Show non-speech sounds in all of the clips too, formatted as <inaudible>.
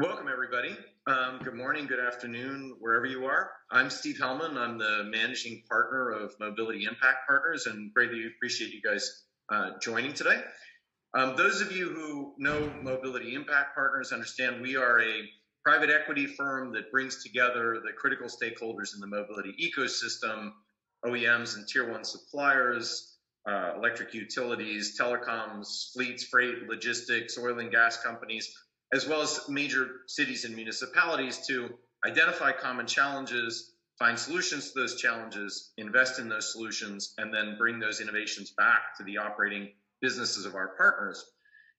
Welcome, everybody. Um, good morning, good afternoon, wherever you are. I'm Steve Hellman. I'm the managing partner of Mobility Impact Partners and greatly appreciate you guys uh, joining today. Um, those of you who know Mobility Impact Partners understand we are a private equity firm that brings together the critical stakeholders in the mobility ecosystem, OEMs and tier one suppliers, uh, electric utilities, telecoms, fleets, freight, logistics, oil and gas companies, as well as major cities and municipalities to identify common challenges, find solutions to those challenges, invest in those solutions, and then bring those innovations back to the operating businesses of our partners.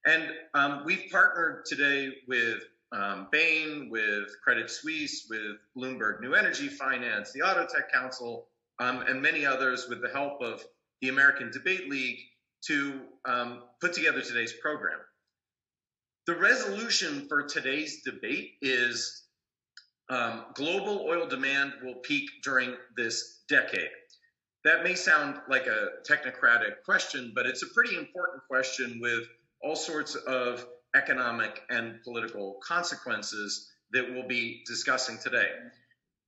And um, we've partnered today with um, Bain, with Credit Suisse, with Bloomberg New Energy Finance, the Auto Tech Council, um, and many others with the help of the American Debate League to um, put together today's program. The resolution for today's debate is um, global oil demand will peak during this decade. That may sound like a technocratic question, but it's a pretty important question with all sorts of economic and political consequences that we'll be discussing today.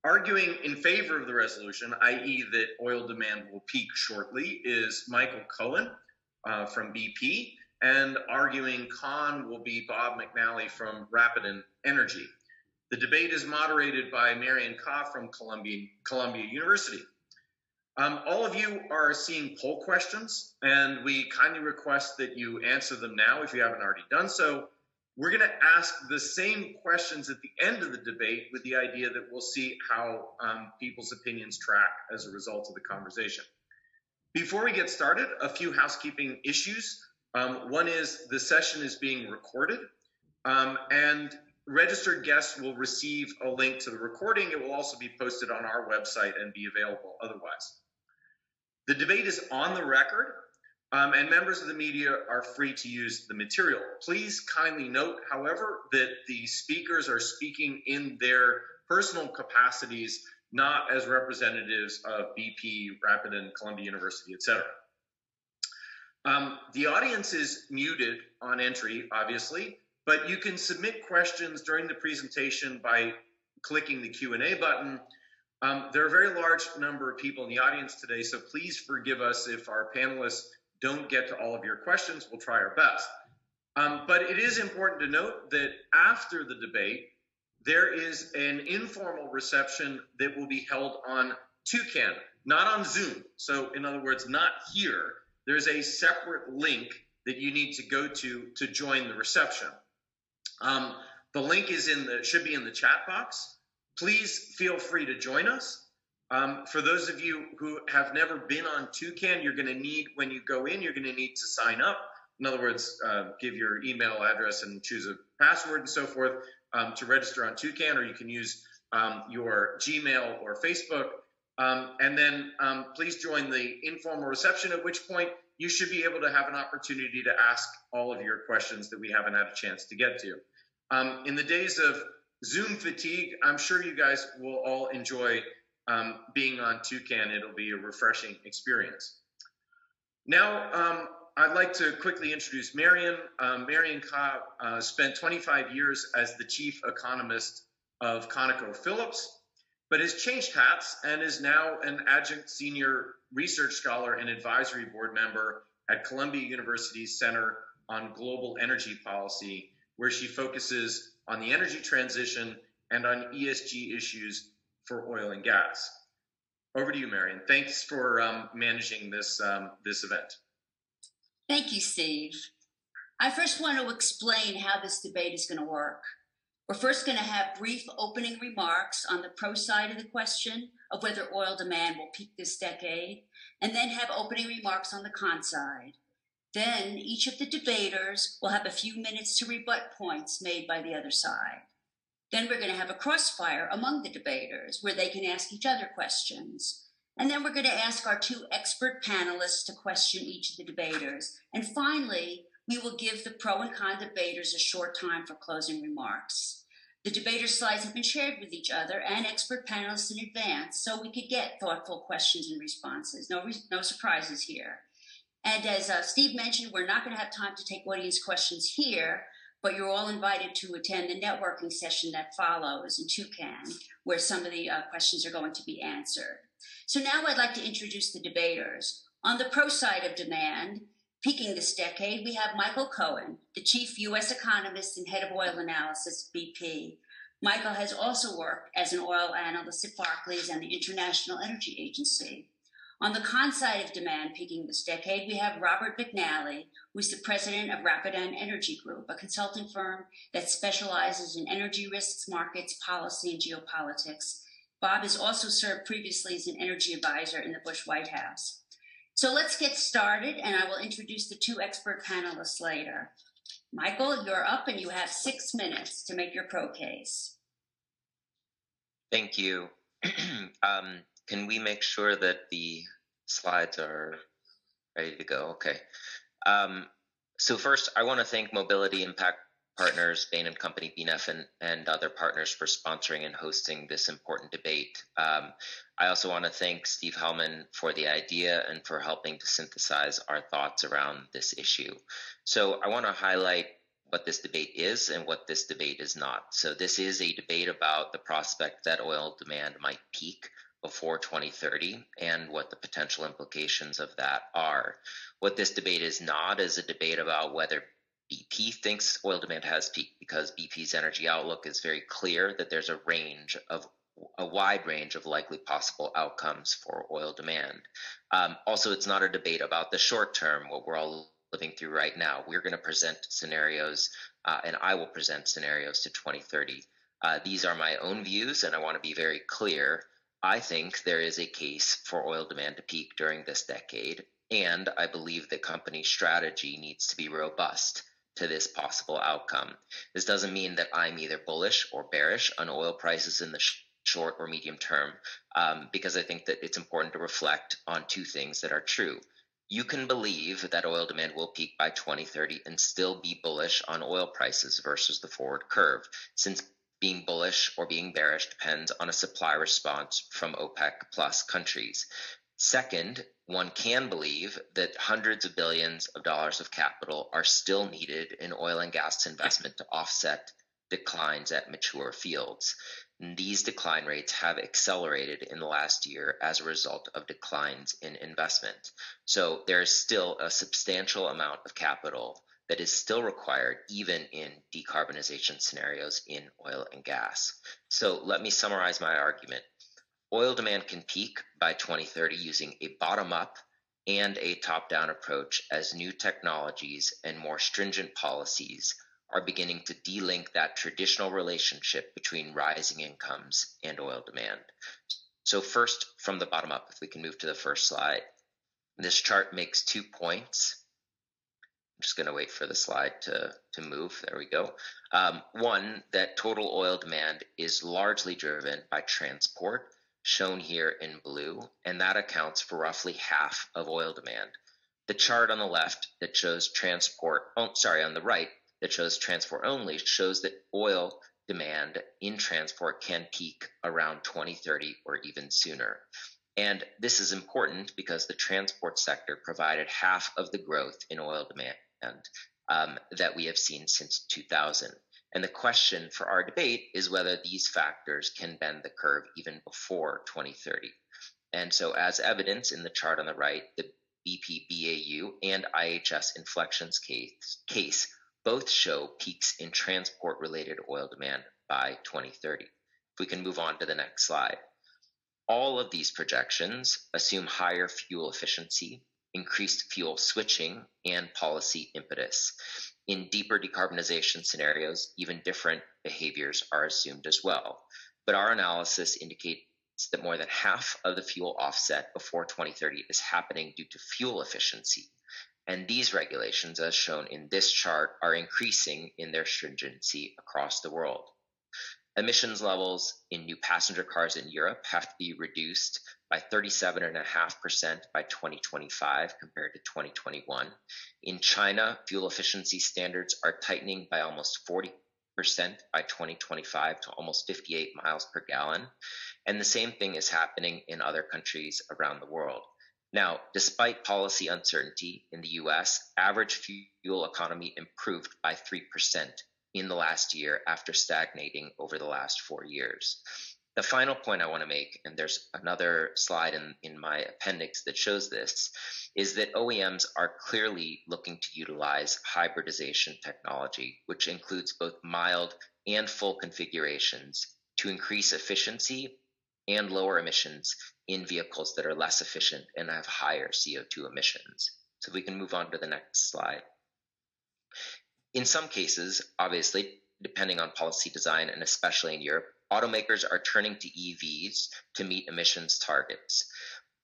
Arguing in favor of the resolution, i.e., that oil demand will peak shortly, is Michael Cohen uh, from BP, and arguing con will be Bob McNally from Rapidan Energy. The debate is moderated by Marianne Kah from Columbia, Columbia University. Um, all of you are seeing poll questions, and we kindly request that you answer them now if you haven't already done so. We're going to ask the same questions at the end of the debate with the idea that we'll see how um, people's opinions track as a result of the conversation. Before we get started, a few housekeeping issues. Um, one is the session is being recorded, um, and registered guests will receive a link to the recording. It will also be posted on our website and be available otherwise. The debate is on the record, um, and members of the media are free to use the material. Please kindly note, however, that the speakers are speaking in their personal capacities, not as representatives of BP, Rapidan, Columbia University, etc. Um, the audience is muted on entry, obviously, but you can submit questions during the presentation by clicking the Q&A button um, there are a very large number of people in the audience today, so please forgive us if our panelists don't get to all of your questions. We'll try our best. Um, but it is important to note that after the debate, there is an informal reception that will be held on Toucan, not on Zoom. So, in other words, not here. There's a separate link that you need to go to to join the reception. Um, the link is in the should be in the chat box please feel free to join us. Um, for those of you who have never been on Toucan, you're going to need, when you go in, you're going to need to sign up. In other words, uh, give your email address and choose a password and so forth um, to register on Toucan, or you can use um, your Gmail or Facebook. Um, and then um, please join the informal reception, at which point you should be able to have an opportunity to ask all of your questions that we haven't had a chance to get to. Um, in the days of Zoom fatigue, I'm sure you guys will all enjoy um, being on Toucan. It'll be a refreshing experience. Now, um, I'd like to quickly introduce Marianne. Um, Marianne Kah uh, spent 25 years as the chief economist of ConocoPhillips, but has changed hats and is now an adjunct senior research scholar and advisory board member at Columbia University's Center on Global Energy Policy, where she focuses on the energy transition and on ESG issues for oil and gas. Over to you, Marianne. Thanks for um, managing this um, this event. Thank you, Steve. I first want to explain how this debate is going to work. We're first going to have brief opening remarks on the pro side of the question of whether oil demand will peak this decade, and then have opening remarks on the con side. Then each of the debaters will have a few minutes to rebut points made by the other side. Then we're going to have a crossfire among the debaters where they can ask each other questions. And then we're going to ask our two expert panelists to question each of the debaters. And finally, we will give the pro and con debaters a short time for closing remarks. The debater slides have been shared with each other and expert panelists in advance so we could get thoughtful questions and responses. No, re- no surprises here. And as uh, Steve mentioned, we're not going to have time to take audience questions here, but you're all invited to attend the networking session that follows in Toucan, where some of the uh, questions are going to be answered. So now I'd like to introduce the debaters. On the pro side of demand, peaking this decade, we have Michael Cohen, the chief U.S. economist and head of oil analysis BP. Michael has also worked as an oil analyst at Barclays and the International Energy Agency. On the con side of demand peaking this decade, we have Robert McNally, who is the president of Rapidan Energy Group, a consulting firm that specializes in energy risks, markets, policy, and geopolitics. Bob has also served previously as an energy advisor in the Bush White House. So let's get started, and I will introduce the two expert panelists later. Michael, you're up, and you have six minutes to make your pro case. Thank you. <clears throat> um, can we make sure that the slides are ready to go? Okay. Um, so first, I want to thank Mobility Impact Partners, Bain and Company, BNEF, and, and other partners for sponsoring and hosting this important debate. Um, I also want to thank Steve Helman for the idea and for helping to synthesize our thoughts around this issue. So I want to highlight what this debate is and what this debate is not. So this is a debate about the prospect that oil demand might peak before 2030 and what the potential implications of that are. What this debate is not is a debate about whether BP thinks oil demand has peaked because BP's energy outlook is very clear that there's a range of a wide range of likely possible outcomes for oil demand. Um, also, it's not a debate about the short term, what we're all living through right now. We're going to present scenarios, uh, and I will present scenarios to 2030. Uh, these are my own views, and I want to be very clear I think there is a case for oil demand to peak during this decade, and I believe the company strategy needs to be robust to this possible outcome. This doesn't mean that I'm either bullish or bearish on oil prices in the sh- short or medium term, um, because I think that it's important to reflect on two things that are true. You can believe that oil demand will peak by 2030 and still be bullish on oil prices versus the forward curve, since being bullish or being bearish depends on a supply response from OPEC plus countries. Second, one can believe that hundreds of billions of dollars of capital are still needed in oil and gas investment to offset declines at mature fields. And these decline rates have accelerated in the last year as a result of declines in investment. So there is still a substantial amount of capital that is still required even in decarbonization scenarios in oil and gas. So let me summarize my argument. Oil demand can peak by 2030 using a bottom up and a top down approach as new technologies and more stringent policies are beginning to delink that traditional relationship between rising incomes and oil demand. So, first, from the bottom up, if we can move to the first slide, this chart makes two points I'm just going to wait for the slide to, to move. There we go. Um, one, that total oil demand is largely driven by transport, shown here in blue, and that accounts for roughly half of oil demand. The chart on the left that shows transport, oh, sorry, on the right that shows transport only shows that oil demand in transport can peak around 2030 or even sooner. And this is important because the transport sector provided half of the growth in oil demand um, that we have seen since 2000. And the question for our debate is whether these factors can bend the curve even before 2030. And so, as evidence in the chart on the right, the BP BAU and IHS inflections case, case both show peaks in transport related oil demand by 2030. If we can move on to the next slide. All of these projections assume higher fuel efficiency increased fuel switching, and policy impetus. In deeper decarbonization scenarios, even different behaviors are assumed as well. But our analysis indicates that more than half of the fuel offset before 2030 is happening due to fuel efficiency. And these regulations, as shown in this chart, are increasing in their stringency across the world. Emissions levels in new passenger cars in Europe have to be reduced by 37.5% by 2025 compared to 2021. In China, fuel efficiency standards are tightening by almost 40% by 2025 to almost 58 miles per gallon. And the same thing is happening in other countries around the world. Now, despite policy uncertainty in the US, average fuel economy improved by 3% in the last year after stagnating over the last four years. The final point I want to make, and there's another slide in, in my appendix that shows this, is that OEMs are clearly looking to utilize hybridization technology, which includes both mild and full configurations to increase efficiency and lower emissions in vehicles that are less efficient and have higher CO2 emissions. So we can move on to the next slide. In some cases, obviously, depending on policy design and especially in Europe, automakers are turning to EVs to meet emissions targets.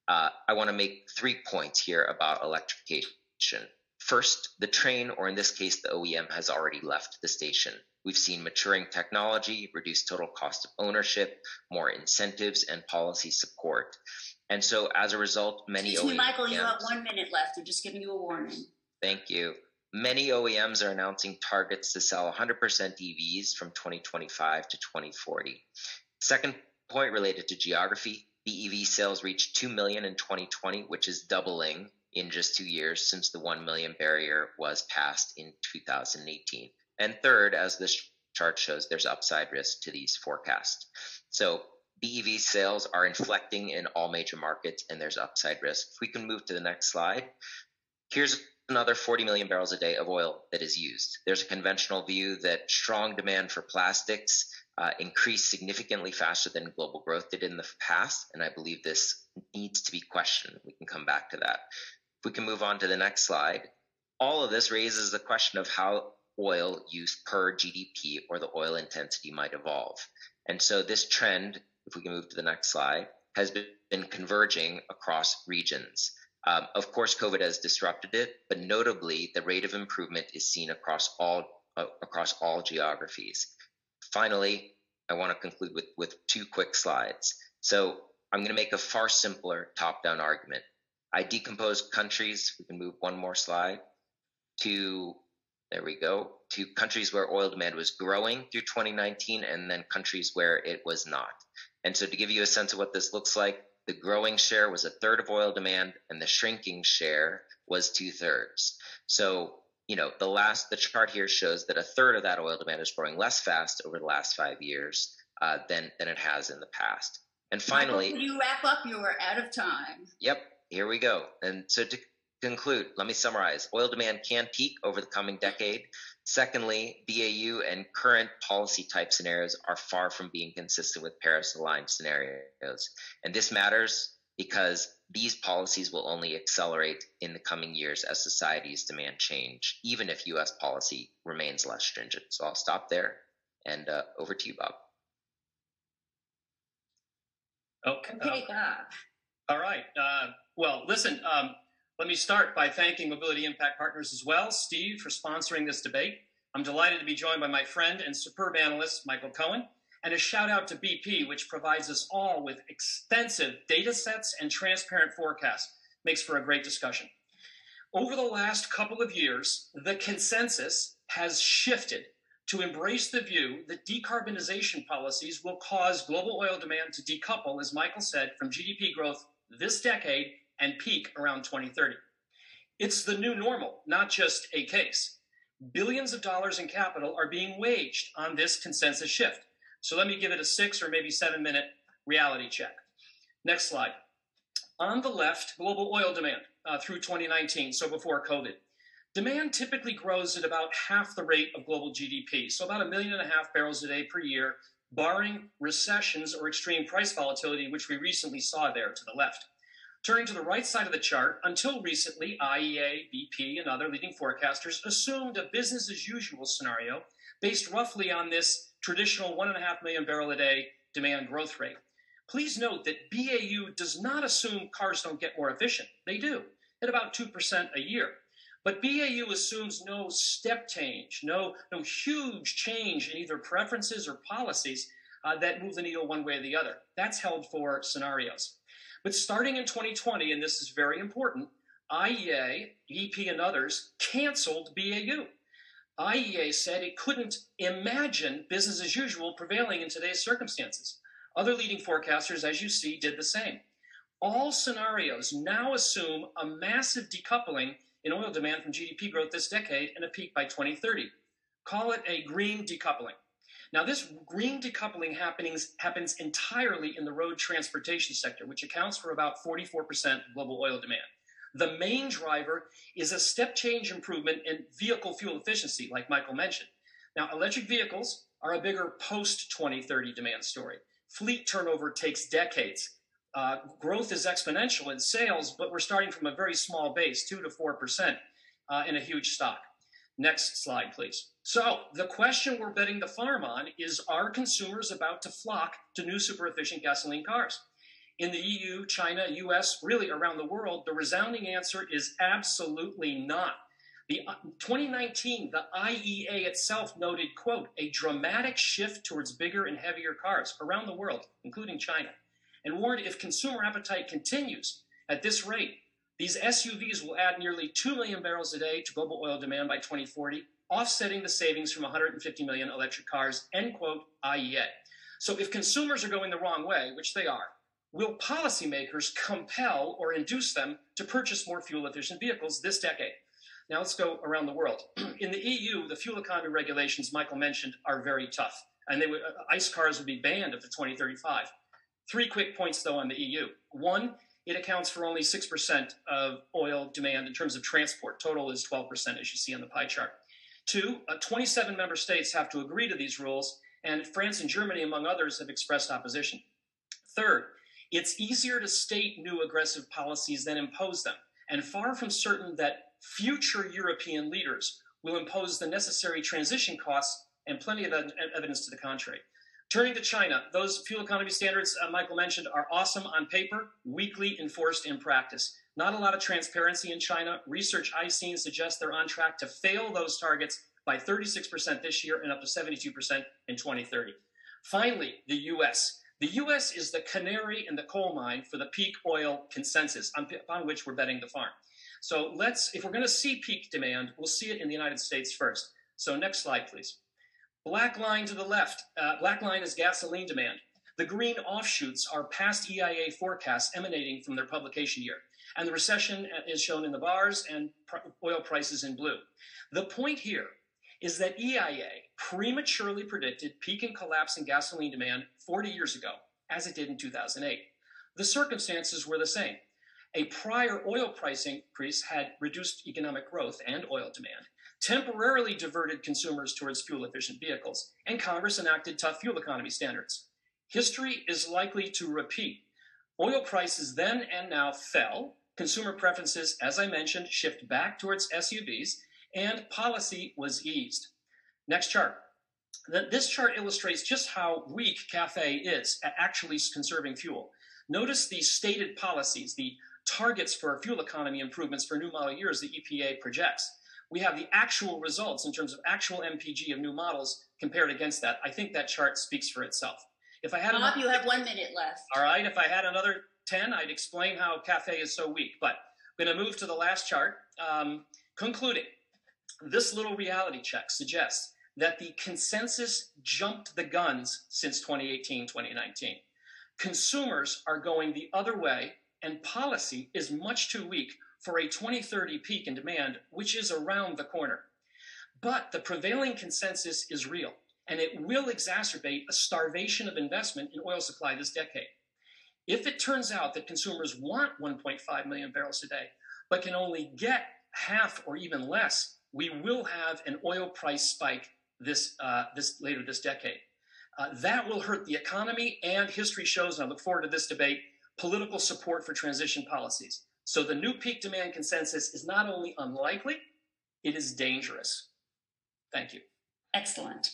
Uh, I want to make three points here about electrification. First, the train, or in this case, the OEM, has already left the station. We've seen maturing technology, reduced total cost of ownership, more incentives, and policy support. And so, as a result, many Excuse OEMs. me, Michael, you have one minute left. I'm just giving you a warning. Thank you. Many OEMs are announcing targets to sell 100% EVs from 2025 to 2040. Second point related to geography, BEV sales reached 2 million in 2020, which is doubling in just two years since the 1 million barrier was passed in 2018. And third, as this chart shows, there's upside risk to these forecasts. So BEV sales are inflecting in all major markets and there's upside risk. If we can move to the next slide. Here's another 40 million barrels a day of oil that is used. There's a conventional view that strong demand for plastics uh, increased significantly faster than global growth did in the past, and I believe this needs to be questioned. We can come back to that. If we can move on to the next slide. All of this raises the question of how oil use per GDP or the oil intensity might evolve. And so this trend, if we can move to the next slide, has been converging across regions. Um, of course, COVID has disrupted it, but notably, the rate of improvement is seen across all uh, across all geographies. Finally, I want to conclude with with two quick slides. So I'm going to make a far simpler top-down argument. I decompose countries. We can move one more slide to there we go to countries where oil demand was growing through 2019, and then countries where it was not. And so, to give you a sense of what this looks like, the growing share was a third of oil demand and the shrinking share was two thirds. So, you know, the last, the chart here shows that a third of that oil demand is growing less fast over the last five years uh, than, than it has in the past. And finally, Michael, you wrap up? You are out of time. Yep, here we go. And so to conclude, let me summarize. Oil demand can peak over the coming decade. Secondly, BAU and current policy type scenarios are far from being consistent with Paris aligned scenarios. And this matters because these policies will only accelerate in the coming years as societies demand change, even if US policy remains less stringent. So I'll stop there and uh, over to you, Bob. Okay. Okay, Bob. All right. Uh, well, listen, um, let me start by thanking Mobility Impact Partners as well, Steve, for sponsoring this debate. I'm delighted to be joined by my friend and superb analyst, Michael Cohen, and a shout out to BP, which provides us all with extensive data sets and transparent forecasts. Makes for a great discussion. Over the last couple of years, the consensus has shifted to embrace the view that decarbonization policies will cause global oil demand to decouple, as Michael said, from GDP growth this decade and peak around 2030. It's the new normal, not just a case. Billions of dollars in capital are being waged on this consensus shift. So let me give it a six or maybe seven minute reality check. Next slide. On the left, global oil demand uh, through 2019, so before COVID. Demand typically grows at about half the rate of global GDP, so about a million and a half barrels a day per year, barring recessions or extreme price volatility, which we recently saw there to the left. Turning to the right side of the chart, until recently, IEA, BP, and other leading forecasters assumed a business as usual scenario based roughly on this traditional 1.5 million barrel a day demand growth rate. Please note that BAU does not assume cars don't get more efficient. They do, at about 2% a year. But BAU assumes no step change, no, no huge change in either preferences or policies uh, that move the needle one way or the other. That's held for scenarios. But starting in 2020, and this is very important, IEA, BP, and others canceled BAU. IEA said it couldn't imagine business as usual prevailing in today's circumstances. Other leading forecasters, as you see, did the same. All scenarios now assume a massive decoupling in oil demand from GDP growth this decade and a peak by 2030. call it a green decoupling. Now, this green decoupling happenings, happens entirely in the road transportation sector, which accounts for about 44% of global oil demand. The main driver is a step change improvement in vehicle fuel efficiency, like Michael mentioned. Now, electric vehicles are a bigger post 2030 demand story. Fleet turnover takes decades. Uh, growth is exponential in sales, but we're starting from a very small base, 2 to 4%, uh, in a huge stock. Next slide, please. So, the question we're betting the farm on is Are consumers about to flock to new super efficient gasoline cars? in the EU, China, US, really around the world, the resounding answer is absolutely not. The uh, 2019, the IEA itself noted, quote, a dramatic shift towards bigger and heavier cars around the world, including China, and warned if consumer appetite continues at this rate, these SUVs will add nearly 2 million barrels a day to global oil demand by 2040, offsetting the savings from 150 million electric cars, end quote, IEA. So if consumers are going the wrong way, which they are, will policymakers compel or induce them to purchase more fuel efficient vehicles this decade? Now let's go around the world. <clears throat> In the EU, the fuel economy regulations Michael mentioned are very tough, and they would, uh, ICE cars would be banned up to 2035. Three quick points though on the EU. One, it accounts for only 6% of oil demand in terms of transport. Total is 12%, as you see on the pie chart. Two, uh, 27 member states have to agree to these rules, and France and Germany, among others, have expressed opposition. Third, it's easier to state new aggressive policies than impose them, and far from certain that future European leaders will impose the necessary transition costs and plenty of evidence to the contrary. Turning to China, those fuel economy standards uh, Michael mentioned are awesome on paper, weakly enforced in practice. Not a lot of transparency in China. Research I've seen suggests they're on track to fail those targets by 36% this year and up to 72% in 2030. Finally, the US. The US is the canary in the coal mine for the peak oil consensus upon which we're betting the farm. So let's, if we're going to see peak demand, we'll see it in the United States first. So next slide, please. Black line to the left. Uh, black line is gasoline demand. The green offshoots are past EIA forecasts emanating from their publication year. And the recession is shown in the bars and oil prices in blue. The point here is that EIA prematurely predicted peak and collapse in gasoline demand 40 years ago, as it did in 2008. The circumstances were the same. A prior oil price increase had reduced economic growth and oil demand, temporarily diverted consumers towards fuel efficient vehicles, and Congress enacted tough fuel economy standards. History is likely to repeat. Oil prices then and now fell. Consumer preferences, as I mentioned, shift back towards SUVs, and policy was eased. Next chart. This chart illustrates just how weak CAFE is at actually conserving fuel. Notice the stated policies, the targets for fuel economy improvements for new model years the EPA projects. We have the actual results in terms of actual MPG of new models compared against that. I think that chart speaks for itself. If I had Bob, another, you have one minute left. All right. If I had another 10, I'd explain how CAFE is so weak. But I'm going to move to the last chart. Um, concluding, this little reality check suggests that the consensus jumped the guns since 2018, 2019. Consumers are going the other way, and policy is much too weak for a 2030 peak in demand, which is around the corner. But the prevailing consensus is real, and it will exacerbate a starvation of investment in oil supply this decade. If it turns out that consumers want 1.5 million barrels a day, but can only get half or even less we will have an oil price spike this, uh, this later this decade. Uh, that will hurt the economy and history shows, and I look forward to this debate, political support for transition policies. So the new peak demand consensus is not only unlikely, it is dangerous. Thank you. Excellent.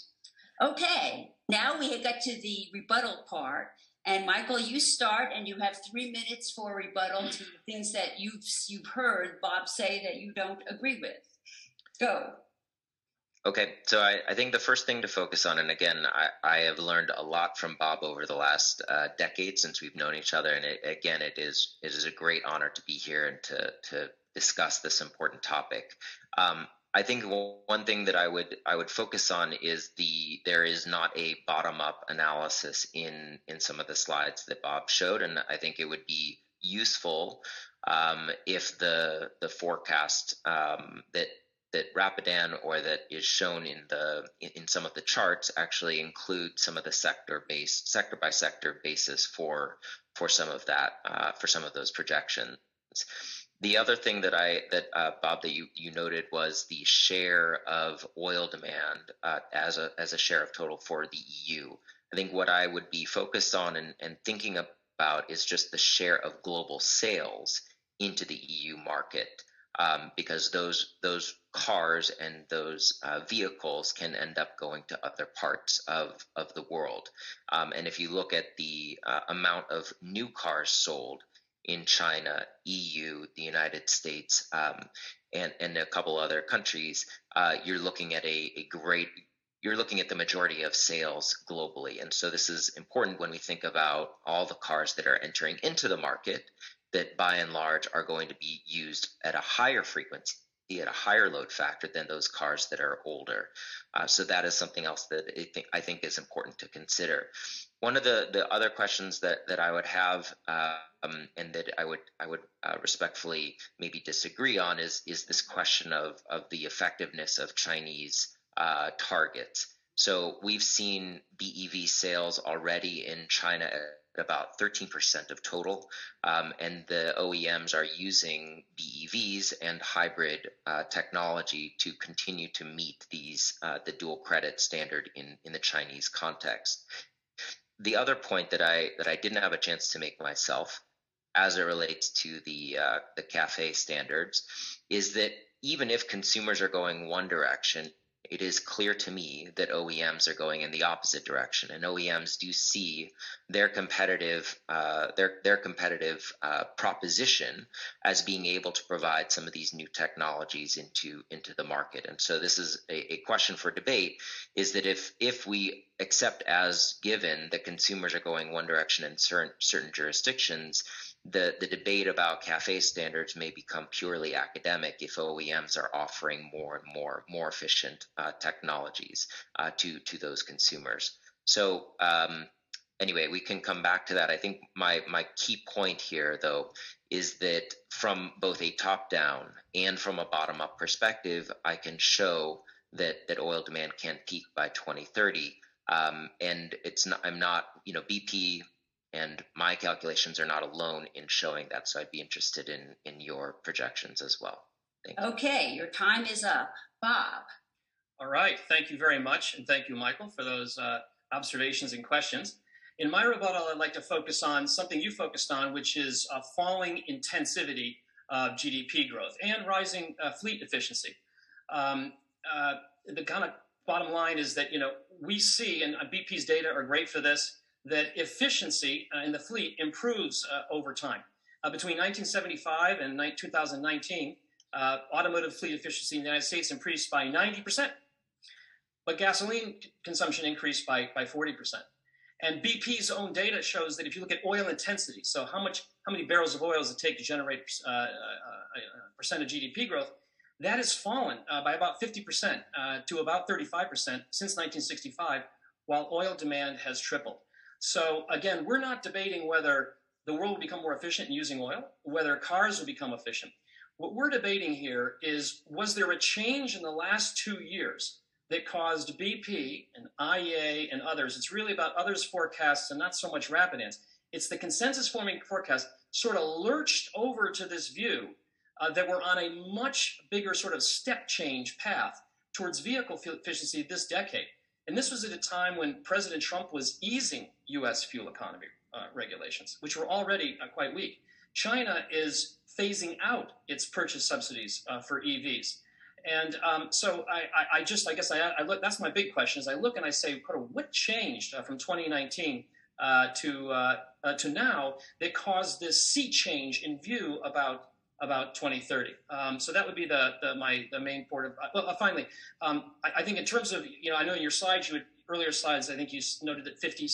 Okay, now we got to the rebuttal part. And Michael, you start, and you have three minutes for rebuttal to things that you've you've heard Bob say that you don't agree with. Go. Okay, so I, I, think the first thing to focus on, and again, I, I have learned a lot from Bob over the last uh, decade since we've known each other, and it, again, it is it is a great honor to be here and to to discuss this important topic. Um, I think one thing that I would I would focus on is the there is not a bottom up analysis in in some of the slides that Bob showed, and I think it would be useful um, if the the forecast um, that that Rapidan or that is shown in the in some of the charts actually include some of the sector based sector by sector basis for for some of that uh, for some of those projections. The other thing that I that uh, Bob that you, you noted was the share of oil demand uh, as a as a share of total for the EU. I think what I would be focused on and, and thinking about is just the share of global sales into the EU market um, because those those cars and those uh, vehicles can end up going to other parts of of the world. Um, and if you look at the uh, amount of new cars sold in China, EU, the United States, um, and and a couple other countries, uh, you're looking at a, a great you're looking at the majority of sales globally. And so this is important when we think about all the cars that are entering into the market that by and large are going to be used at a higher frequency at a higher load factor than those cars that are older. Uh, so that is something else that I think, I think is important to consider. One of the, the other questions that, that I would have um, and that I would I would uh, respectfully maybe disagree on is is this question of of the effectiveness of Chinese uh, targets. So we've seen BEV sales already in China about 13% of total, um, and the OEMs are using BEVs and hybrid uh, technology to continue to meet these uh, the dual credit standard in in the Chinese context. The other point that I that I didn't have a chance to make myself, as it relates to the uh, the CAFE standards, is that even if consumers are going one direction, it is clear to me that OEMs are going in the opposite direction, and OEMs do see their competitive uh, their their competitive uh, proposition as being able to provide some of these new technologies into into the market. And so this is a, a question for debate: is that if if we accept as given that consumers are going one direction in certain certain jurisdictions, the, the debate about CAFE standards may become purely academic if OEMs are offering more and more more efficient uh, technologies uh, to to those consumers. So um, anyway, we can come back to that. I think my my key point here, though, is that from both a top down and from a bottom up perspective, I can show that that oil demand can peak by 2030. Um, and it's not, I'm not, you know, BP and my calculations are not alone in showing that. So I'd be interested in in your projections as well. Thank you. Okay, your time is up, Bob. All right, thank you very much, and thank you, Michael, for those uh, observations and questions. In my rebuttal, I'd like to focus on something you focused on, which is uh, falling intensivity of GDP growth and rising uh, fleet efficiency. Um, uh, the kind of bottom line is that you know we see, and BP's data are great for this that efficiency uh, in the fleet improves uh, over time. Uh, between 1975 and 2019, uh, automotive fleet efficiency in the United States increased by 90%, but gasoline consumption increased by, by 40%. And BP's own data shows that if you look at oil intensity, so how much, how many barrels of oil does it take to generate uh, uh, a percent of GDP growth, that has fallen by about 50% to about 35% since 1965, while oil demand has tripled. So again, we're not debating whether the world will become more efficient in using oil, whether cars will become efficient. What we're debating here is was there a change in the last two years that caused BP and IEA and others? It's really about others' forecasts and not so much Rapidan's. It's the consensus forming forecast sort of lurched over to this view uh, that we're on a much bigger sort of step change path towards vehicle efficiency this decade. And this was at a time when President Trump was easing U.S. fuel economy uh, regulations, which were already uh, quite weak. China is phasing out its purchase subsidies uh, for EVs. And um, so I, I, I, just, I guess I, I, look, that's my big question is I look and I say, what changed uh, from 2019 uh, to, uh, to now that caused this sea change in view about about 2030. Um, so that would be the, the my the main port of. Well, uh, finally, um, I, I, think in terms of you know I know in your slides you had, earlier slides I think you noted that 50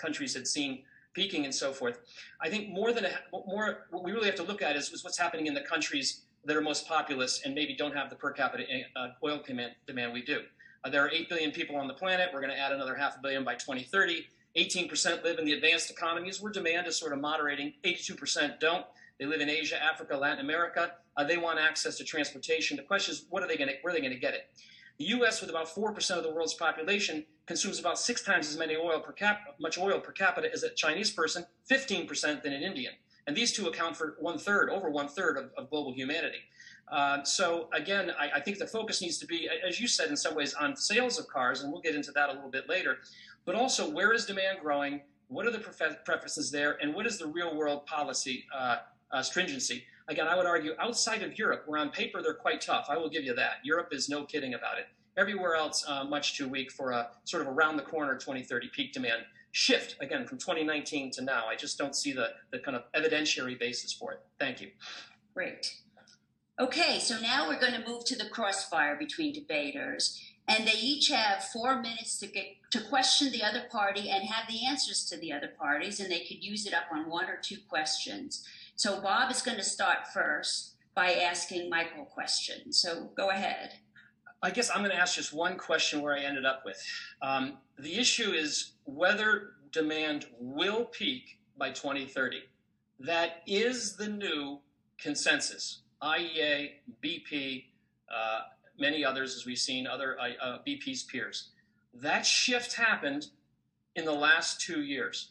countries had seen peaking and so forth. I think more than a, more what we really have to look at is, is what's happening in the countries that are most populous and maybe don't have the per capita uh, oil demand, demand we do. Uh, there are 8 billion people on the planet. We're going to add another half a billion by 2030. 18% live in the advanced economies where demand is sort of moderating. 82% don't. They live in Asia, Africa, Latin America. Uh, they want access to transportation. The question is, what are they going to, where are they going to get it? The U.S., with about four percent of the world's population, consumes about six times as many oil per cap, much oil per capita as a Chinese person, 15 percent than an Indian. And these two account for one third, over one third of, of global humanity. Uh, so again, I, I, think the focus needs to be, as you said, in some ways, on sales of cars, and we'll get into that a little bit later. But also, where is demand growing? What are the preferences there, and what is the real world policy uh, uh, stringency? Again, I would argue outside of Europe, where on paper they're quite tough. I will give you that. Europe is no kidding about it. Everywhere else, uh, much too weak for a sort of around the corner 2030 peak demand shift again from 2019 to now. I just don't see the, the kind of evidentiary basis for it. Thank you. Great. Okay, so now we're going to move to the crossfire between debaters, and they each have four minutes to get to question the other party and have the answers to the other parties, and they could use it up on one or two questions. So Bob is going to start first by asking Michael questions. So go ahead. I guess I'm going to ask just one question where I ended up with. Um, the issue is whether demand will peak by 2030. That is the new consensus. IEA, BP, uh, many others, as we've seen, other uh, uh BP's peers. That shift happened in the last two years.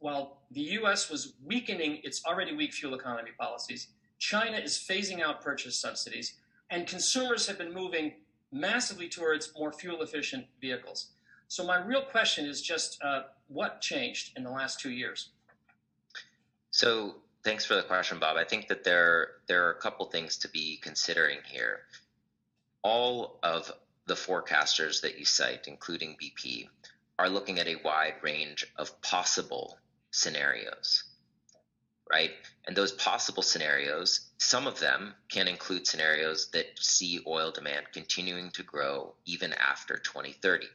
While the US was weakening its already weak fuel economy policies, China is phasing out purchase subsidies, and consumers have been moving massively towards more fuel efficient vehicles. So, my real question is just uh, what changed in the last two years? So, thanks for the question, Bob. I think that there, there are a couple things to be considering here. All of the forecasters that you cite, including BP, are looking at a wide range of possible scenarios right? And those possible scenarios, some of them can include scenarios that see oil demand continuing to grow even after 2030.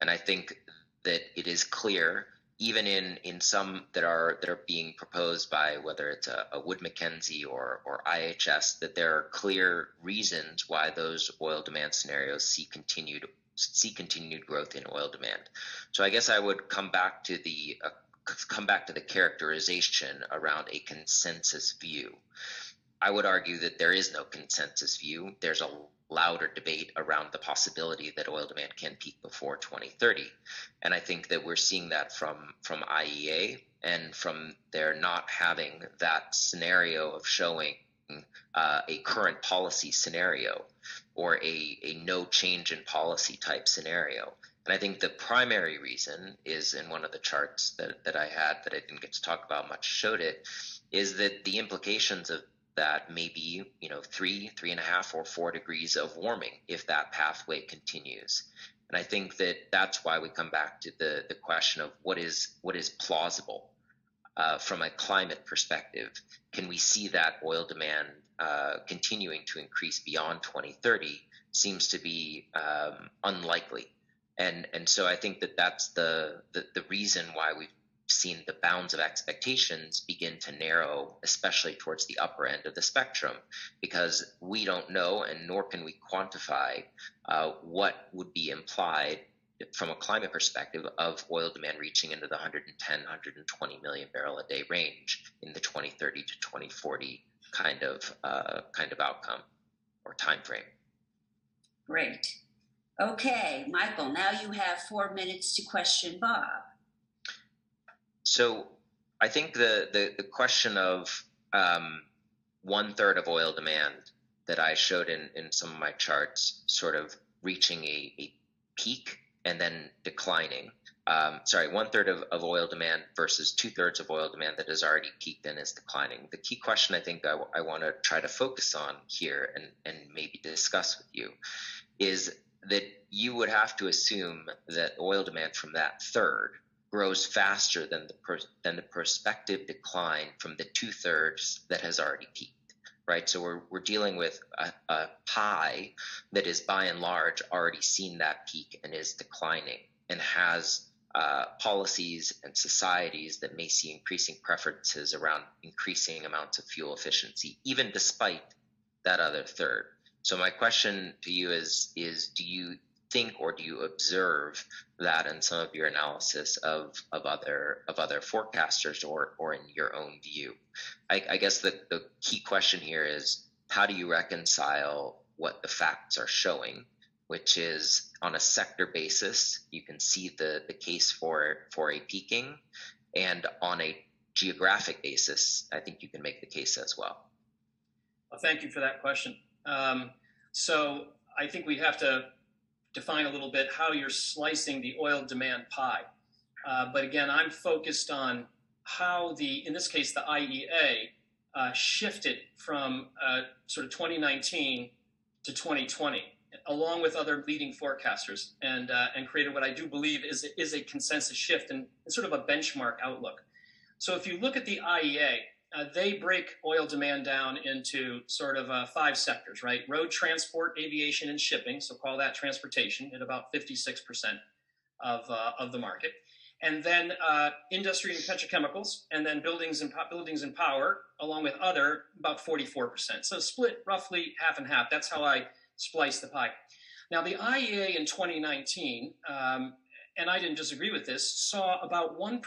And I think that it is clear, even in, in some that are that are being proposed by whether it's a, a Wood Mackenzie or, or IHS, that there are clear reasons why those oil demand scenarios see continued see continued growth in oil demand. So I guess I would come back to the uh, come back to the characterization around a consensus view. I would argue that there is no consensus view. There's a louder debate around the possibility that oil demand can peak before 2030. And I think that we're seeing that from, from IEA and from their not having that scenario of showing uh, a current policy scenario or a, a no change in policy type scenario. And I think the primary reason is in one of the charts that, that I had that I didn't get to talk about much showed it, is that the implications of that may be, you know, three, three and a half, or four degrees of warming if that pathway continues. And I think that that's why we come back to the, the question of what is what is plausible uh, from a climate perspective. Can we see that oil demand uh, continuing to increase beyond 2030? Seems to be um, unlikely and and so I think that that's the, the the, reason why we've seen the bounds of expectations begin to narrow, especially towards the upper end of the spectrum, because we don't know and nor can we quantify uh, what would be implied from a climate perspective of oil demand reaching into the 110 120 million barrel a day range in the 2030 to 2040 kind of uh, kind of outcome or time frame great Okay, Michael, now you have four minutes to question Bob. So I think the, the, the question of um, one third of oil demand that I showed in, in some of my charts sort of reaching a, a peak and then declining. Um, sorry, one third of, of oil demand versus two thirds of oil demand that has already peaked and is declining. The key question I think I, I want to try to focus on here and, and maybe discuss with you is that you would have to assume that oil demand from that third grows faster than the per, than the prospective decline from the two thirds that has already peaked. Right, so we're we're dealing with a, a pie that is by and large already seen that peak and is declining, and has uh, policies and societies that may see increasing preferences around increasing amounts of fuel efficiency, even despite that other third. So my question to you is: is do you think or do you observe that in some of your analysis of, of other of other forecasters or or in your own view? I, I guess the, the key question here is how do you reconcile what the facts are showing, which is on a sector basis, you can see the, the case for for a peaking, and on a geographic basis, I think you can make the case as well. Well, thank you for that question. Um, so I think we have to define a little bit how you're slicing the oil demand pie. Uh, but again, I'm focused on how the, in this case, the IEA uh, shifted from uh, sort of 2019 to 2020, along with other leading forecasters, and uh, and created what I do believe is is a consensus shift and sort of a benchmark outlook. So if you look at the IEA, uh, they break oil demand down into sort of uh, five sectors, right? Road transport, aviation, and shipping. So call that transportation at about 56% of, uh, of the market. And then uh, industry and petrochemicals, and then buildings and buildings and power, along with other, about 44%. So split roughly half and half. That's how I splice the pie. Now, the IEA in 2019 um, and I didn't disagree with this, saw about 1%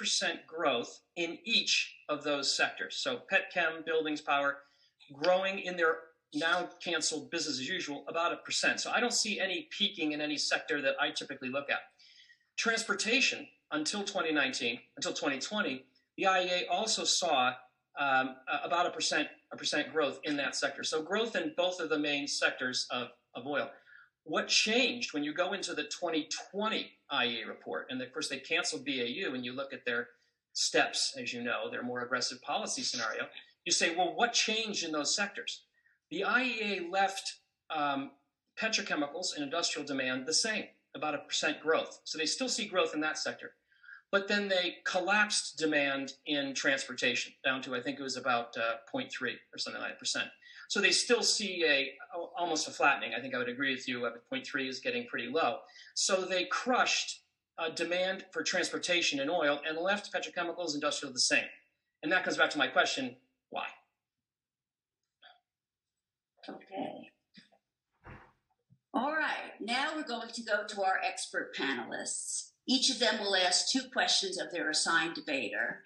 growth in each of those sectors. So petchem, buildings, power, growing in their now canceled business as usual about a percent. So I don't see any peaking in any sector that I typically look at. Transportation until 2019, until 2020, the IEA also saw um, about a percent a percent growth in that sector. So growth in both of the main sectors of, of oil. What changed when you go into the 2020 IEA report? And of course, they canceled BAU, and you look at their steps, as you know, their more aggressive policy scenario. You say, well, what changed in those sectors? The IEA left um, petrochemicals and industrial demand the same, about a percent growth. So they still see growth in that sector. But then they collapsed demand in transportation down to, I think it was about uh, 0.3 or something like that percent. So they still see a almost a flattening. I think I would agree with you. At 0.3 is getting pretty low. So they crushed uh, demand for transportation and oil and left petrochemicals, industrial the same. And that comes back to my question: Why? Okay. All right. Now we're going to go to our expert panelists. Each of them will ask two questions of their assigned debater.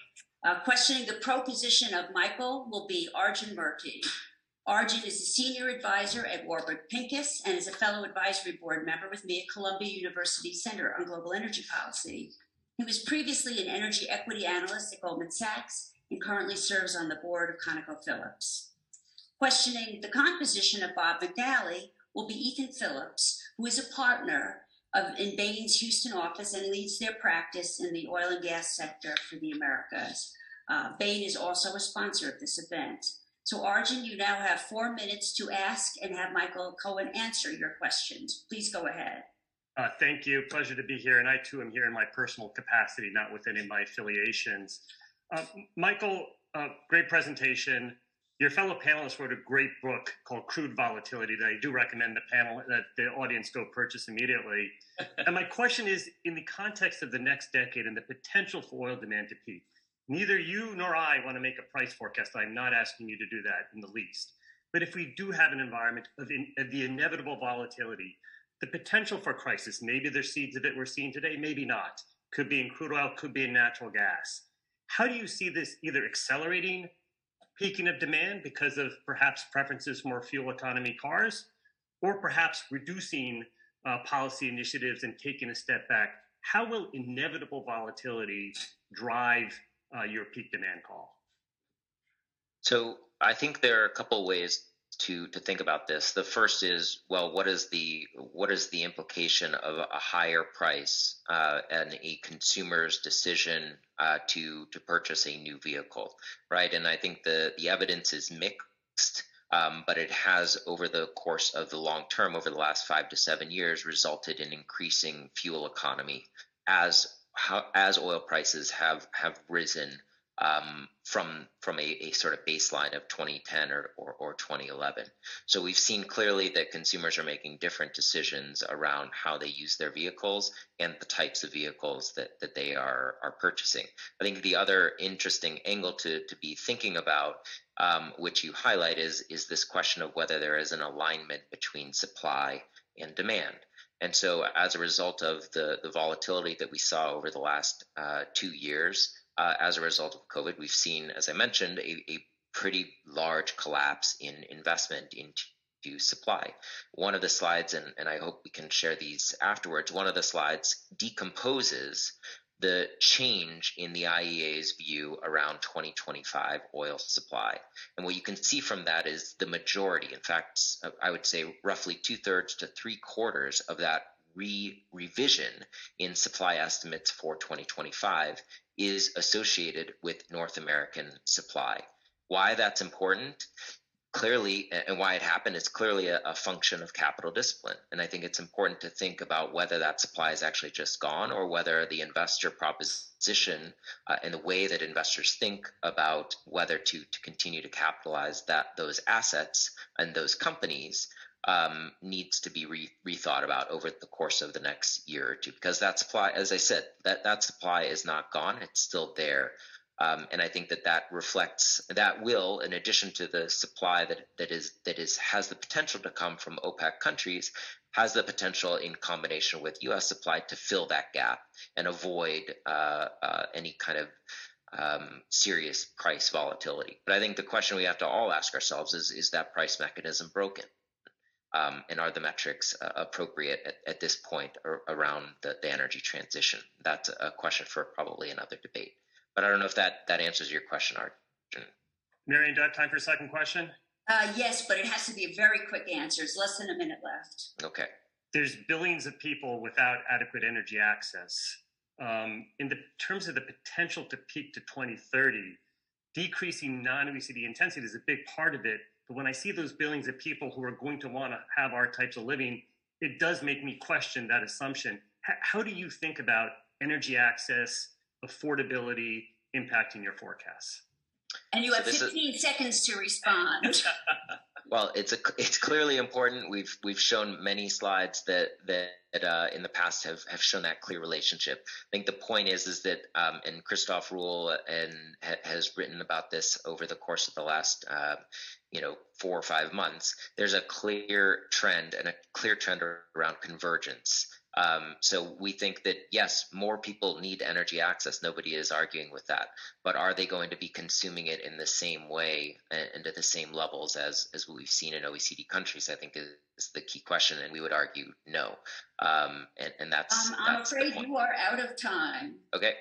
Uh, questioning the proposition of Michael will be Arjun Murti. Arjun is a senior advisor at Warburg Pincus and is a fellow advisory board member with me at Columbia University Center on Global Energy Policy. He was previously an energy equity analyst at Goldman Sachs and currently serves on the board of ConocoPhillips. Questioning the composition of Bob McNally will be Ethan Phillips, who is a partner of, in Bain's Houston office and leads their practice in the oil and gas sector for the Americas. Uh, Bain is also a sponsor of this event. So, Arjun, you now have four minutes to ask and have Michael Cohen answer your questions. Please go ahead. Uh, thank you. Pleasure to be here. And I too am here in my personal capacity, not with any of my affiliations. Uh, Michael, uh, great presentation. Your fellow panelists wrote a great book called Crude Volatility that I do recommend the panel that the audience go purchase immediately. <laughs> and my question is in the context of the next decade and the potential for oil demand to peak, Neither you nor I want to make a price forecast. I'm not asking you to do that in the least. But if we do have an environment of, in, of the inevitable volatility, the potential for crisis, maybe there's seeds of it we're seeing today, maybe not. Could be in crude oil, could be in natural gas. How do you see this either accelerating peaking of demand because of perhaps preferences for more fuel economy cars, or perhaps reducing uh, policy initiatives and taking a step back? How will inevitable volatility drive uh, your peak demand call? So I think there are a couple ways to to think about this. The first is well, what is the what is the implication of a higher price uh, and a consumer's decision uh, to to purchase a new vehicle, right? And I think the the evidence is mixed. Um, but it has, over the course of the long term, over the last five to seven years, resulted in increasing fuel economy as how, as oil prices have have risen um, from from a, a, sort of baseline of 2010 or, or, or 2011. So we've seen clearly that consumers are making different decisions around how they use their vehicles and the types of vehicles that, that they are are purchasing. I think the other interesting angle to, to be thinking about, um, which you highlight, is is this question of whether there is an alignment between supply and demand. And so, as a result of the, the volatility that we saw over the last uh, two years, uh, as a result of COVID, we've seen, as I mentioned, a, a pretty large collapse in investment into supply. One of the slides, and, and I hope we can share these afterwards, one of the slides decomposes the change in the IEA's view around 2025 oil supply. And what you can see from that is the majority, in fact, I would say roughly two thirds to three quarters of that re revision in supply estimates for 2025 is associated with North American supply. Why that's important clearly and why it happened is clearly a, a, function of capital discipline. And i think it's important to think about whether that supply is actually just gone or whether the investor proposition uh, and the way that investors think about whether to, to continue to capitalize that those assets and those companies um, needs to be re- rethought about over the course of the next year or two. Because that supply as i said that that supply is not gone. It's still there um, and I think that that reflects that will, in addition to the supply that that is that is has the potential to come from OPEC countries, has the potential in combination with U.S. supply to fill that gap and avoid uh, uh, any kind of um, serious price volatility. But I think the question we have to all ask ourselves is: Is that price mechanism broken? Um, and are the metrics uh, appropriate at, at, this point around the, the energy transition? That's a question for probably another debate. But I don't know if that that answers your question, Arjun. Marianne, do I have time for a second question? Uh, yes, but it has to be a very quick answer. It's less than a minute left. Okay. There's billions of people without adequate energy access. Um, in the terms of the potential to peak to 2030, decreasing non-OECD intensity is a big part of it. But when I see those billions of people who are going to want to have our types of living, it does make me question that assumption. H- how do you think about energy access affordability impacting your forecasts? And you have 15 is... seconds to respond. <laughs> well, it's a, it's clearly important. We've we've shown many slides that that uh, in the past have, have shown that clear relationship. I think the point is is that um, and Christof Rühl and ha, has written about this over the course of the last uh, you know four or five months. There's a clear trend and a clear trend around convergence. Um, so we think that yes, more people need energy access. Nobody is arguing with that. But are they going to be consuming it in the same way and, at the same levels as as we've seen in OECD countries? I think is, is the key question, and we would argue no. Um, and, and that's. Um, I'm that's afraid you are out of time. Okay.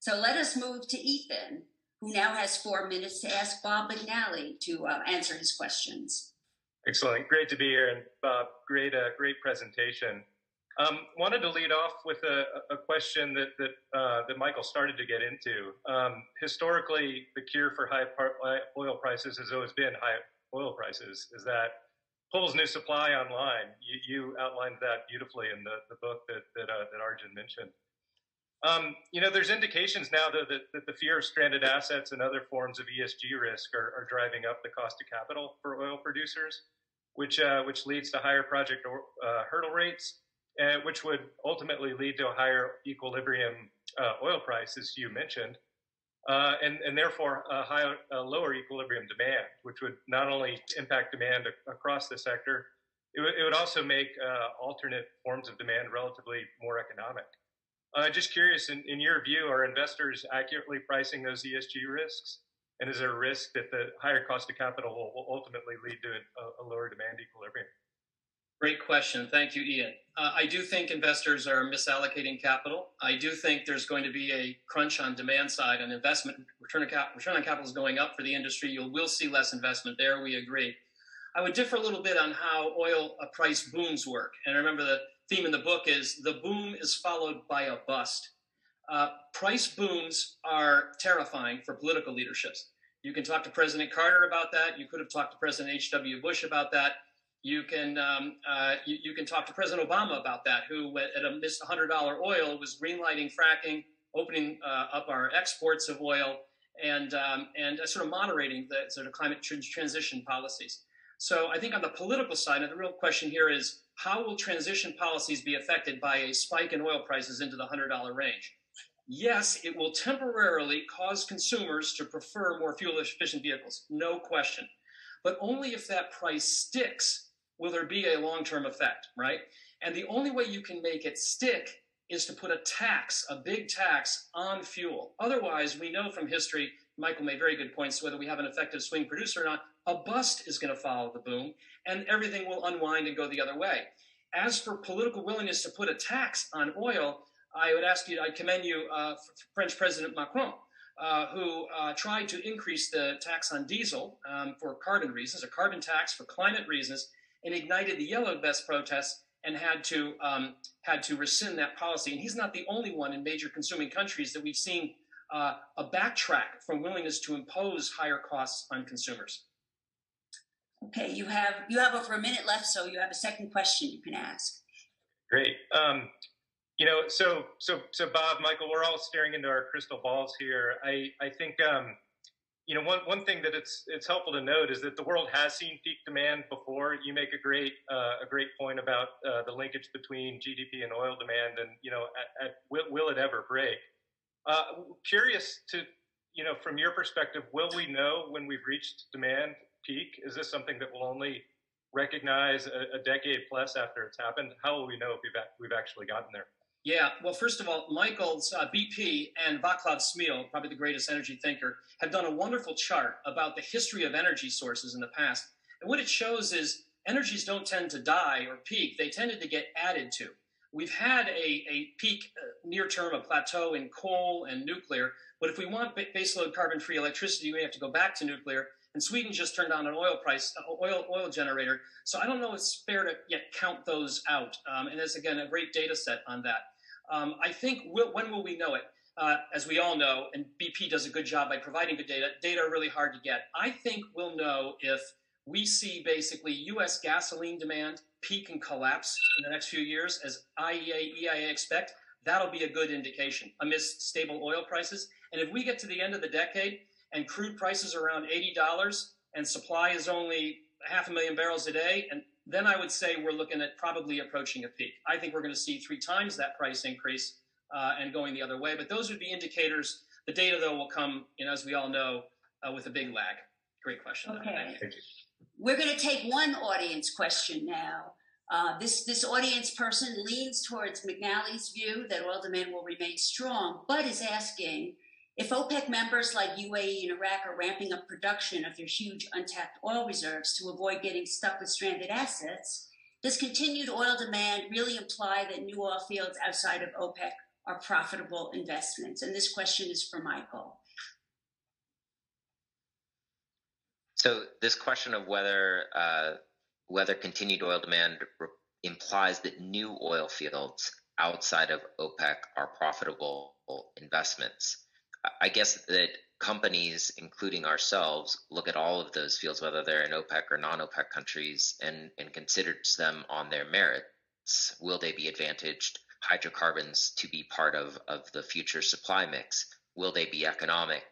So let us move to Ethan, who now has four minutes to ask Bob McNally to uh, answer his questions. Excellent, great to be here, and Bob, great, uh, great presentation. Um, wanted to lead off with a, a question that that, uh, that Michael started to get into. Um, historically, the cure for high oil prices has always been high oil prices. Is that pulls new supply online? You, you outlined that beautifully in the, the book that that, uh, that Arjun mentioned. Um, you know, there's indications now that, that, that, the fear of stranded assets and other forms of ESG risk are, are driving up the cost of capital for oil producers, which uh, which leads to higher project or, uh, hurdle rates uh, which would ultimately lead to a higher equilibrium uh, oil price, as you mentioned, uh, and, and therefore a, higher, a lower equilibrium demand, which would not only impact demand across the sector, it, it would also make uh, alternate forms of demand relatively more economic. Uh, just curious, in, in your view, are investors accurately pricing those ESG risks? And is there a risk that the higher cost of capital will, will ultimately lead to a, a lower demand equilibrium? Great question. Thank you, Ian. Uh, I do think investors are misallocating capital. I do think there's going to be a crunch on demand side and investment return, cap, return on capital is going up for the industry. You will see less investment there. We agree. I would differ a little bit on how oil uh, price booms work. And remember, the theme in the book is the boom is followed by a bust. Uh, price booms are terrifying for political leaderships. You can talk to President Carter about that. You could have talked to President H.W. Bush about that you can um, uh, you, you, can talk to President Obama about that, who at a missed $100 oil was greenlighting fracking, opening uh, up our exports of oil, and um, and uh, sort of moderating the sort of climate transition policies. So I think on the political side, the real question here is how will transition policies be affected by a spike in oil prices into the $100 range? Yes, it will temporarily cause consumers to prefer more fuel efficient vehicles, no question, but only if that price sticks will there be a long term effect, right? And the only way you can make it stick is to put a tax, a big tax on fuel. Otherwise, we know from history, Michael made very good points, whether we have an effective swing producer or not, a bust is going to follow the boom and everything will unwind and go the other way. As for political willingness to put a tax on oil, I would ask you, I commend you, uh, French President Macron, uh, who uh, tried to increase the tax on diesel um, for carbon reasons, a carbon tax for climate reasons, and ignited the yellow vest protests and had to um, had to rescind that policy. And he's not the only one in major consuming countries that we've seen uh, a backtrack from willingness to impose higher costs on consumers. Okay, you have you have over a minute left, so you have a second question you can ask. Great. Um, you know, so so so Bob, Michael, we're all staring into our crystal balls here. I I think um, you know one one thing that it's it's helpful to note is that the world has seen peak demand before. You make a great uh, a great point about uh, the linkage between GDP and oil demand, and you know, at, at, will, will it ever break? Uh, curious to you know from your perspective, will we know when we've reached demand peak? Is this something that will only recognize a, a decade plus after it's happened? How will we know if we've we've actually gotten there? Yeah, well, first of all, Michael's uh, BP and Vaclav Smil, probably the greatest energy thinker, have done a wonderful chart about the history of energy sources in the past. And what it shows is energies don't tend to die or peak, they tended to get added to. We've had a, a peak uh, near term, a plateau in coal and nuclear, but if we want baseload carbon free electricity, we have to go back to nuclear. And Sweden just turned on an oil price, uh, oil oil generator. So I don't know it's fair to yet count those out. Um, and there's again a great data set on that. Um, I think we'll, when will we know it? Uh, as we all know, and BP does a good job by providing good data. Data are really hard to get. I think we'll know if we see basically U.S. gasoline demand peak and collapse in the next few years, as IEA, EIA expect. That'll be a good indication amidst stable oil prices. And if we get to the end of the decade and crude prices around $80 and supply is only half a million barrels a day, and then I would say we're looking at probably approaching a peak. I think we're going to see three times that price increase uh, and going the other way. But those would be indicators. The data, though, will come, you know, as we all know, uh, with a big lag. Great question. Okay. We're going to take one audience question now. Uh, this this audience person leans towards McNally's view that oil demand will remain strong, but is asking if OPEC members like UAE and Iraq are ramping up production of their huge untapped oil reserves to avoid getting stuck with stranded assets, does continued oil demand really imply that new oil fields outside of OPEC are profitable investments? And this question is for Michael. So this question of whether uh, whether continued oil demand re- implies that new oil fields outside of OPEC are profitable investments. I guess that companies, including ourselves, look at all of those fields, whether they're in OPEC or non-OPEC countries, and and considers them on their merits. Will they be advantaged hydrocarbons to be part of of the future supply mix? Will they be economic?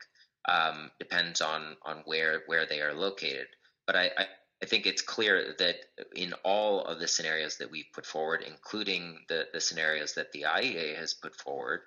Um, depends on on where where they are located. But I, I I think it's clear that in all of the scenarios that we've put forward, including the, the scenarios that the IEA has put forward,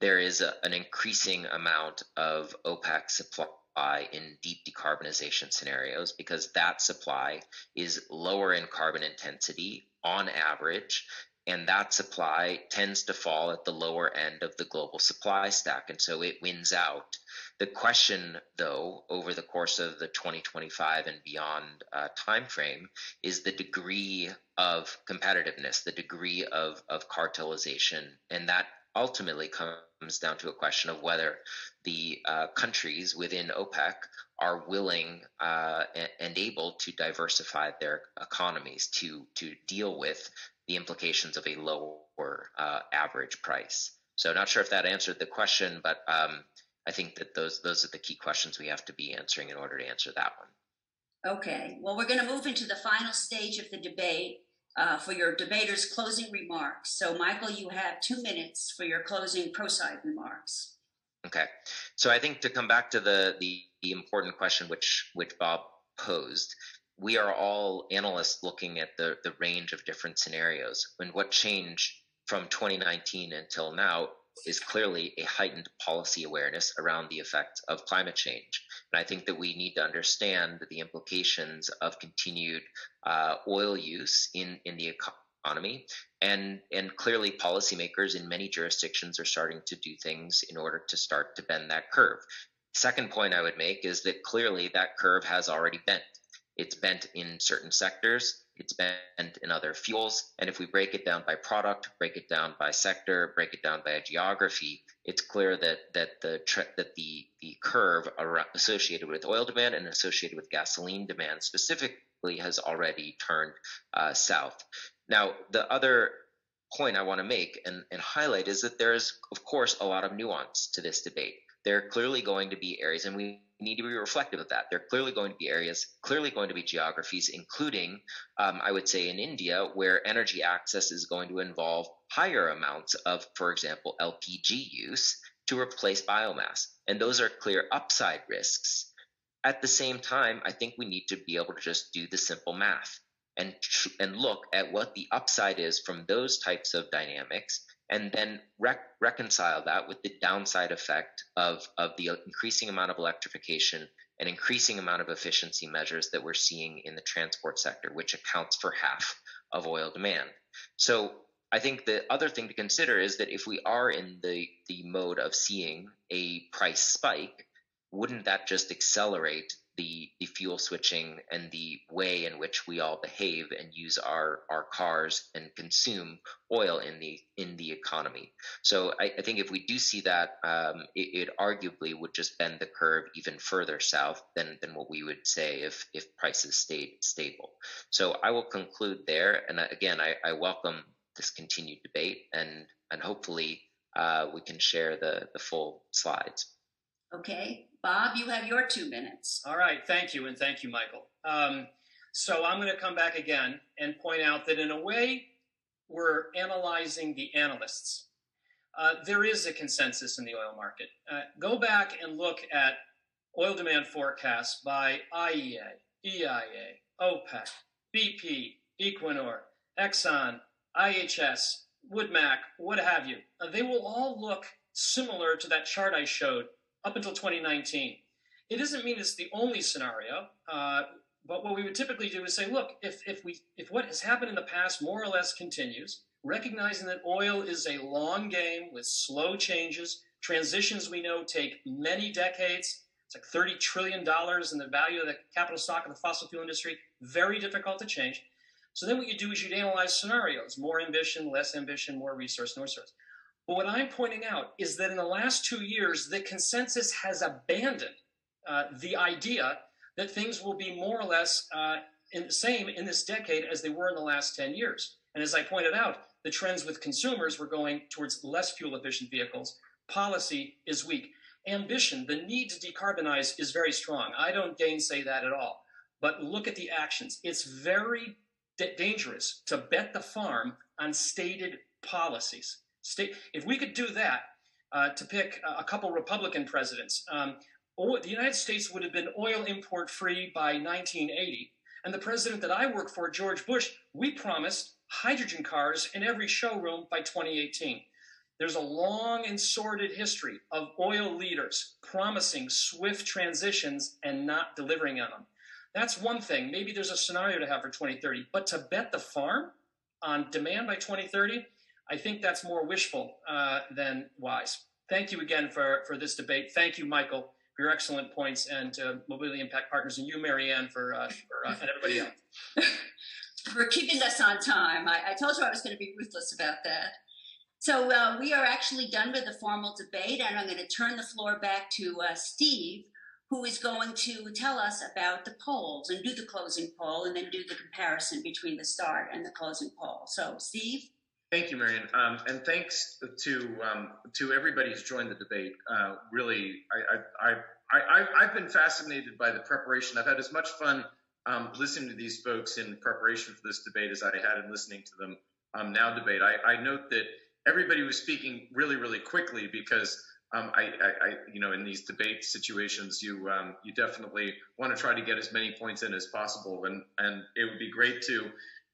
there is a, an increasing amount of OPEC supply in deep decarbonization scenarios because that supply is lower in carbon intensity on average and that supply tends to fall at the lower end of the global supply stack and so it wins out. The question though over the course of the 2025 and beyond uh, timeframe is the degree of competitiveness the degree of, of cartelization and that ultimately comes down to a question of whether the uh, countries within OPEC are willing uh, and, able to diversify their economies to to deal with the implications of a lower uh, average price. So, not sure if that answered the question, but um, I think that those those are the key questions we have to be answering in order to answer that one. Okay. Well, we're going to move into the final stage of the debate uh, for your debater's closing remarks. So, Michael, you have two minutes for your closing pro side remarks. Okay, so I think to come back to the, the, the important question which which Bob posed, we are all analysts looking at the the range of different scenarios. And what changed from 2019 until now is clearly a heightened policy awareness around the effects of climate change. And I think that we need to understand the implications of continued uh, oil use in, in the economy. And, and clearly, policymakers in many jurisdictions are starting to do things in order to start to bend that curve. Second point I would make is that clearly that curve has already bent. It's bent in certain sectors, it's bent in other fuels. And if we break it down by product, break it down by sector, break it down by geography, it's clear that that the that the the curve associated with oil demand and associated with gasoline demand specifically has already turned uh, south. Now, the other point I want to make and, and highlight is that there is, of course, a lot of nuance to this debate. There are clearly going to be areas, and we need to be reflective of that. There are clearly going to be areas, clearly going to be geographies, including, um, I would say, in India, where energy access is going to involve higher amounts of, for example, LPG use to replace biomass. And those are clear upside risks. At the same time, I think we need to be able to just do the simple math and and look at what the upside is from those types of dynamics and then rec- reconcile that with the downside effect of, of the increasing amount of electrification and increasing amount of efficiency measures that we're seeing in the transport sector, which accounts for half of oil demand. So I think the other thing to consider is that if we are in the, the mode of seeing a price spike, wouldn't that just accelerate the the fuel switching and the way in which we all behave and use our our cars and consume oil in the in the economy. So I, I think if we do see that, um, it, it, arguably would just bend the curve even further south than than what we would say if if prices stayed stable. So I will conclude there, and again, I, I welcome this continued debate, and and hopefully uh, we can share the the full slides. Okay, Bob, you have your two minutes. All right, thank you, and thank you, Michael. Um, so I'm going to come back again and point out that in a way, we're analyzing the analysts. Uh, there is a consensus in the oil market. Uh, go back and look at oil demand forecasts by IEA, EIA, OPEC, BP, Equinor, Exxon, IHS, Woodmac, what have you. Uh, they will all look similar to that chart I showed up until 2019. It doesn't mean it's the only scenario, uh, but what we would typically do is say, look, if, if, we, if what has happened in the past more or less continues, recognizing that oil is a long game with slow changes, transitions we know take many decades. It's like $30 trillion in the value of the capital stock of the fossil fuel industry, very difficult to change. So then what you do is you'd analyze scenarios, more ambition, less ambition, more resource, no resource. But what I'm pointing out is that in the last two years, the consensus has abandoned uh, the idea that things will be more or less uh, in the same in this decade as they were in the last 10 years. And as I pointed out, the trends with consumers were going towards less fuel efficient vehicles. Policy is weak. Ambition, the need to decarbonize is very strong. I don't gainsay that at all. But look at the actions. It's very d- dangerous to bet the farm on stated policies. State, if we could do that uh, to pick a couple Republican presidents, um, the United States would have been oil import free by 1980. And the president that I work for, George Bush, we promised hydrogen cars in every showroom by 2018. There's a long and sordid history of oil leaders promising swift transitions and not delivering on them. That's one thing. Maybe there's a scenario to have for 2030. But to bet the farm on demand by 2030, I think that's more wishful uh, than wise. Thank you again for, for this debate. Thank you, Michael, for your excellent points, and uh, Mobility Impact Partners, and you, Marianne, for, uh, for uh, and everybody else. <laughs> for keeping us on time. I, I, told you I was going to be ruthless about that. So uh, we are actually done with the formal debate, and I'm going to turn the floor back to uh, Steve, who is going to tell us about the polls and do the closing poll, and then do the comparison between the start and the closing poll. So, Steve. Thank you, Marianne, um, and thanks to um, to everybody who's joined the debate. Uh, really, I, I, have been fascinated by the preparation. I've had as much fun um, listening to these folks in preparation for this debate as I had in listening to them um, now debate. I, I, note that everybody was speaking really, really quickly because um, I, I, you know, in these debate situations, you um, you definitely want to try to get as many points in as possible, and and it would be great to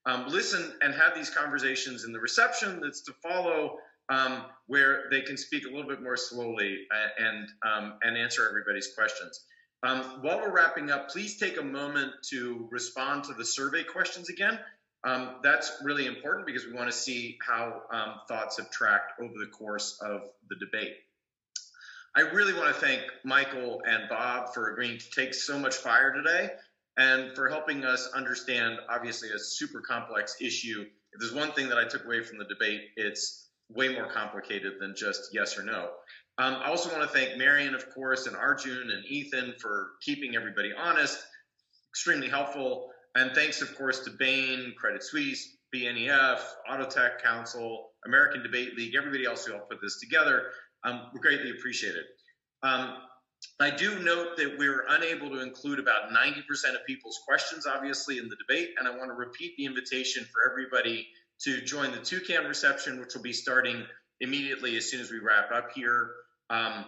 um, listen and have these conversations in the reception that's to follow um, where they can speak a little bit more slowly and um, and answer everybody's questions. Um, while we're wrapping up, please take a moment to respond to the survey questions again. Um, that's really important because we want to see how um, thoughts have tracked over the course of the debate. I really want to thank Michael and Bob for agreeing to take so much fire today and for helping us understand, obviously, a super complex issue. If there's one thing that I took away from the debate, it's way more complicated than just yes or no. Um, I also want to thank Marianne, of course, and Arjun and Ethan for keeping everybody honest, extremely helpful. And thanks, of course, to Bain, Credit Suisse, BNEF, Autotech Council, American Debate League, everybody else who helped put this together. Um, we greatly appreciate it. Um, I do note that we're unable to include about 90% of people's questions, obviously, in the debate. And I want to repeat the invitation for everybody to join the Toucan reception, which will be starting immediately as soon as we wrap up here. Um,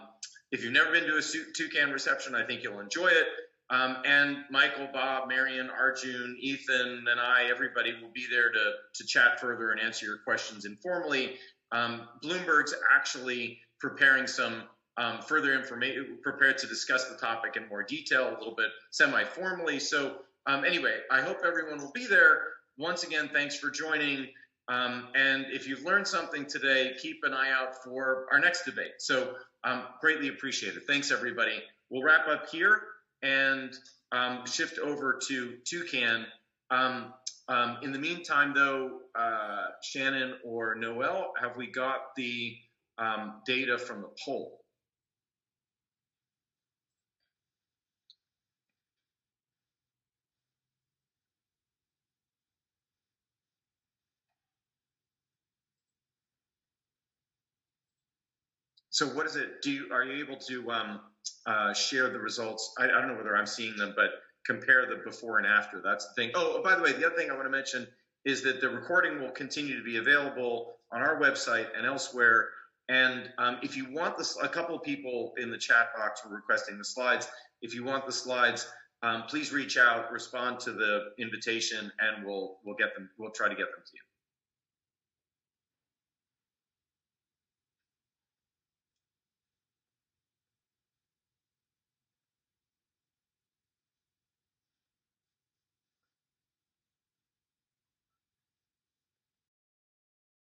if you've never been to a Toucan reception, I think you'll enjoy it. Um, and Michael, Bob, Marianne, Arjun, Ethan, and I, everybody will be there to, to chat further and answer your questions informally. Um, Bloomberg's actually preparing some um, further information, prepared to discuss the topic in more detail, a little bit semi formally. So, um, anyway, I hope everyone will be there. Once again, thanks for joining. Um, and if you've learned something today, keep an eye out for our next debate. So, um, greatly appreciate it. Thanks, everybody. We'll wrap up here and um, shift over to Toucan. Um, um, in the meantime, though, uh, Shannon or Noel, have we got the um, data from the poll? So what is it? Do you are you able to um, uh, share the results? I, I, don't know whether I'm seeing them, but compare the before and after. That's the thing. Oh, by the way, the other thing I want to mention is that the recording will continue to be available on our website and elsewhere. And um, if you want this, a couple of people in the chat box were requesting the slides. If you want the slides, um, please reach out, respond to the invitation, and we'll we'll get them. We'll try to get them to you.